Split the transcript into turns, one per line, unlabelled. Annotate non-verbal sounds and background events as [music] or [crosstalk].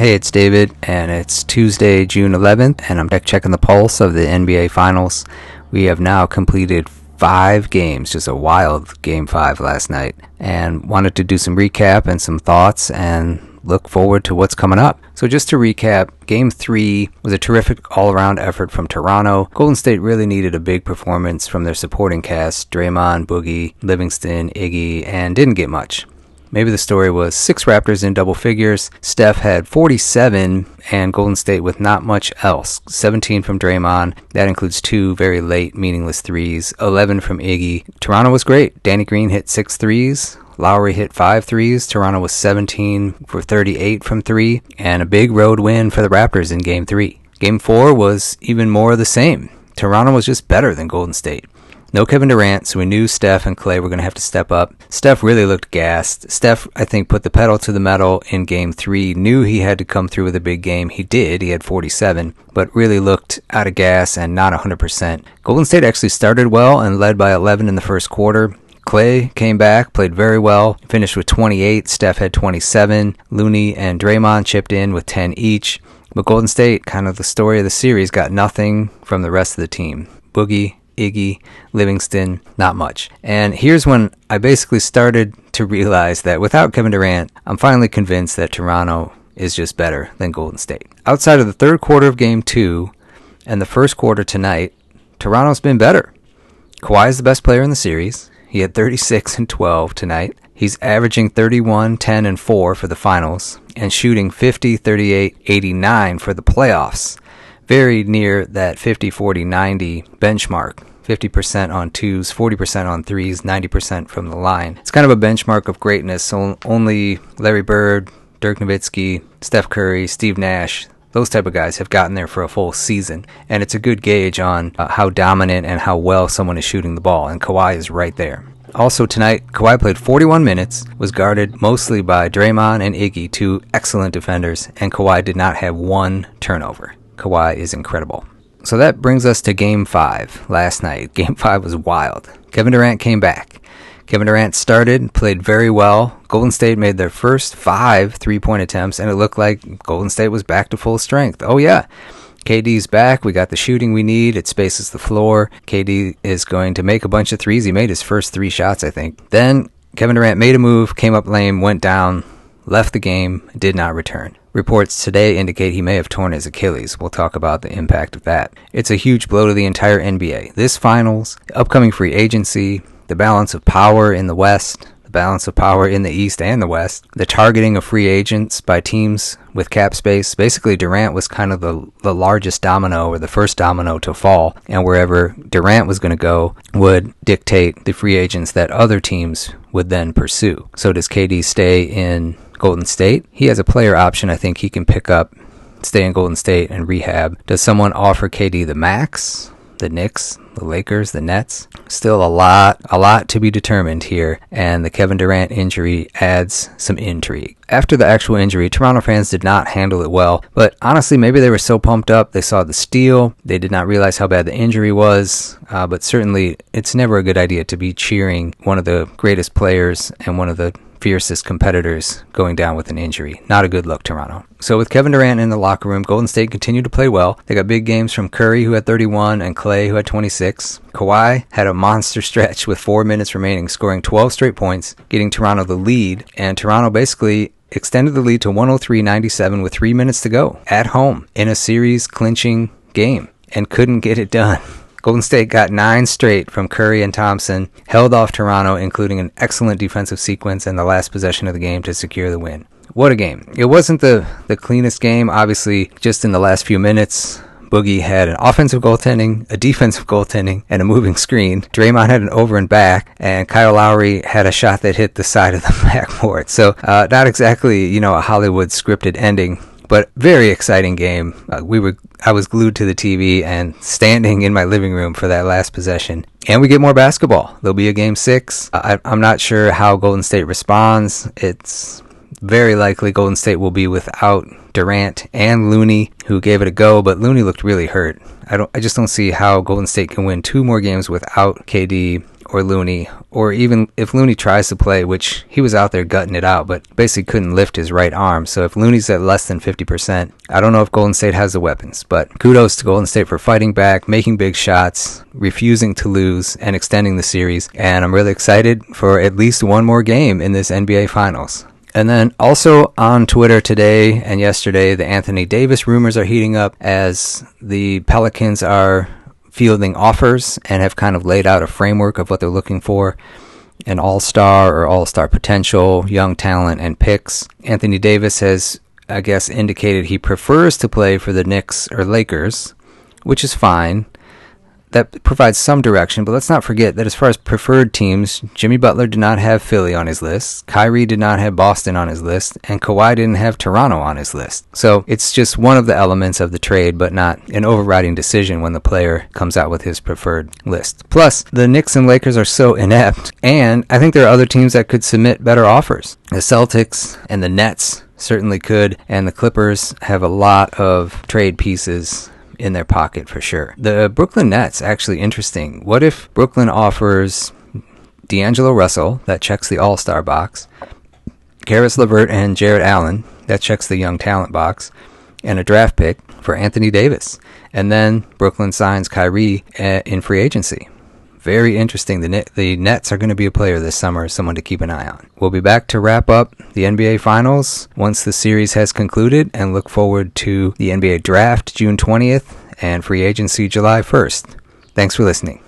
Hey, it's David, and it's Tuesday, June 11th, and I'm back checking the pulse of the NBA Finals. We have now completed five games, just a wild game five last night, and wanted to do some recap and some thoughts and look forward to what's coming up. So, just to recap, game three was a terrific all around effort from Toronto. Golden State really needed a big performance from their supporting cast Draymond, Boogie, Livingston, Iggy, and didn't get much. Maybe the story was six Raptors in double figures. Steph had 47 and Golden State with not much else. 17 from Draymond. That includes two very late, meaningless threes. 11 from Iggy. Toronto was great. Danny Green hit six threes. Lowry hit five threes. Toronto was 17 for 38 from three, and a big road win for the Raptors in game three. Game four was even more of the same. Toronto was just better than Golden State. No Kevin Durant, so we knew Steph and Clay were going to have to step up. Steph really looked gassed. Steph, I think, put the pedal to the metal in game three, knew he had to come through with a big game. He did. He had 47, but really looked out of gas and not 100%. Golden State actually started well and led by 11 in the first quarter. Clay came back, played very well, finished with 28. Steph had 27. Looney and Draymond chipped in with 10 each. But Golden State, kind of the story of the series, got nothing from the rest of the team. Boogie, Iggy, Livingston, not much. And here's when I basically started to realize that without Kevin Durant, I'm finally convinced that Toronto is just better than Golden State. Outside of the third quarter of game two and the first quarter tonight, Toronto's been better. Kawhi is the best player in the series. He had 36 and 12 tonight. He's averaging 31, 10, and 4 for the finals and shooting 50, 38, 89 for the playoffs. Very near that 50, 40, 90 benchmark. 50% on twos, 40% on threes, 90% from the line. It's kind of a benchmark of greatness. So only Larry Bird, Dirk Nowitzki, Steph Curry, Steve Nash, those type of guys have gotten there for a full season, and it's a good gauge on uh, how dominant and how well someone is shooting the ball. And Kawhi is right there. Also tonight, Kawhi played 41 minutes, was guarded mostly by Draymond and Iggy, two excellent defenders, and Kawhi did not have one turnover. Kawhi is incredible. So that brings us to game five last night. [laughs] Game five was wild. Kevin Durant came back. Kevin Durant started, played very well. Golden State made their first five three point attempts, and it looked like Golden State was back to full strength. Oh, yeah. KD's back. We got the shooting we need. It spaces the floor. KD is going to make a bunch of threes. He made his first three shots, I think. Then Kevin Durant made a move, came up lame, went down, left the game, did not return. Reports today indicate he may have torn his Achilles. We'll talk about the impact of that. It's a huge blow to the entire NBA. This finals, upcoming free agency, the balance of power in the West, the balance of power in the East and the West, the targeting of free agents by teams with cap space. Basically, Durant was kind of the, the largest domino or the first domino to fall, and wherever Durant was going to go would dictate the free agents that other teams would then pursue. So, does KD stay in Golden State? He has a player option I think he can pick up, stay in Golden State and rehab. Does someone offer KD the max? The Knicks, the Lakers, the Nets. Still a lot, a lot to be determined here, and the Kevin Durant injury adds some intrigue. After the actual injury, Toronto fans did not handle it well, but honestly, maybe they were so pumped up they saw the steal, they did not realize how bad the injury was. Uh, but certainly, it's never a good idea to be cheering one of the greatest players and one of the fiercest competitors going down with an injury. Not a good look, Toronto. So with Kevin Durant in the locker room, Golden State continued to play well. They got big games from Curry, who had 31, and Clay, who had 26. Kawhi had a monster [laughs] stretch with four minutes remaining, scoring 12 straight points, getting Toronto the lead. And Toronto basically extended the lead to 103-97 with three minutes to go at home in a series clinching game and couldn't get it done. [laughs] Golden State got nine straight from Curry and Thompson, held off Toronto, including an excellent defensive sequence and the last possession of the game to secure the win. What a game. It wasn't the, the cleanest game, obviously, just in the last few minutes. Boogie had an offensive goaltending, a defensive goaltending, and a moving screen. Draymond had an over and back, and Kyle Lowry had a shot that hit the side of the [laughs] backboard. So, uh, not exactly, you know, a Hollywood scripted ending but very exciting game. Uh, we were I was glued to the TV and standing in my living room for that last possession. And we get more basketball. There'll be a game six. I, I'm not sure how Golden State responds. It's very likely Golden State will be without Durant and Looney, who gave it a go, but Looney looked really hurt. I don't I just don't see how Golden State can win two more games without KD or Looney, or even if Looney tries to play, which he was out there gutting it out, but basically couldn't lift his right arm. So if Looney's at less than 50%, I don't know if Golden State has the weapons, but kudos to Golden State for fighting back, making big shots, refusing to lose, and extending the series. And I'm really excited for at least one more game in this NBA Finals. And then also on Twitter today and yesterday, the Anthony Davis rumors are heating up as the Pelicans are fielding offers and have kind of laid out a framework of what they're looking for an all star or all star potential, young talent, and picks. Anthony Davis has, I guess, indicated he prefers to play for the Knicks or Lakers, which is fine that provides some direction, but let's not forget that as far as preferred teams, Jimmy Butler did not have Philly on his list, Kyrie did not have Boston on his list, and Kawhi didn't have Toronto on his list. So it's just one of the elements of the trade, but not an overriding decision when the player comes out with his preferred list. Plus, the Knicks and Lakers are so inept, and I think there are other teams that could submit better offers. The Celtics and the Nets certainly could, and the Clippers have a lot of trade pieces in their pocket for sure. The Brooklyn Nets actually interesting. What if Brooklyn offers D'Angelo Russell that checks the All Star box, Caris LeVert and Jarrett Allen that checks the young talent box, and a draft pick for Anthony Davis, and then Brooklyn signs Kyrie uh, in free agency. Very interesting. The the Nets are going to be a player this summer, someone to keep an eye on. We'll be back to wrap up the NBA Finals once the series has concluded, and look forward to the NBA Draft June 20th and free agency July 1st. Thanks for listening.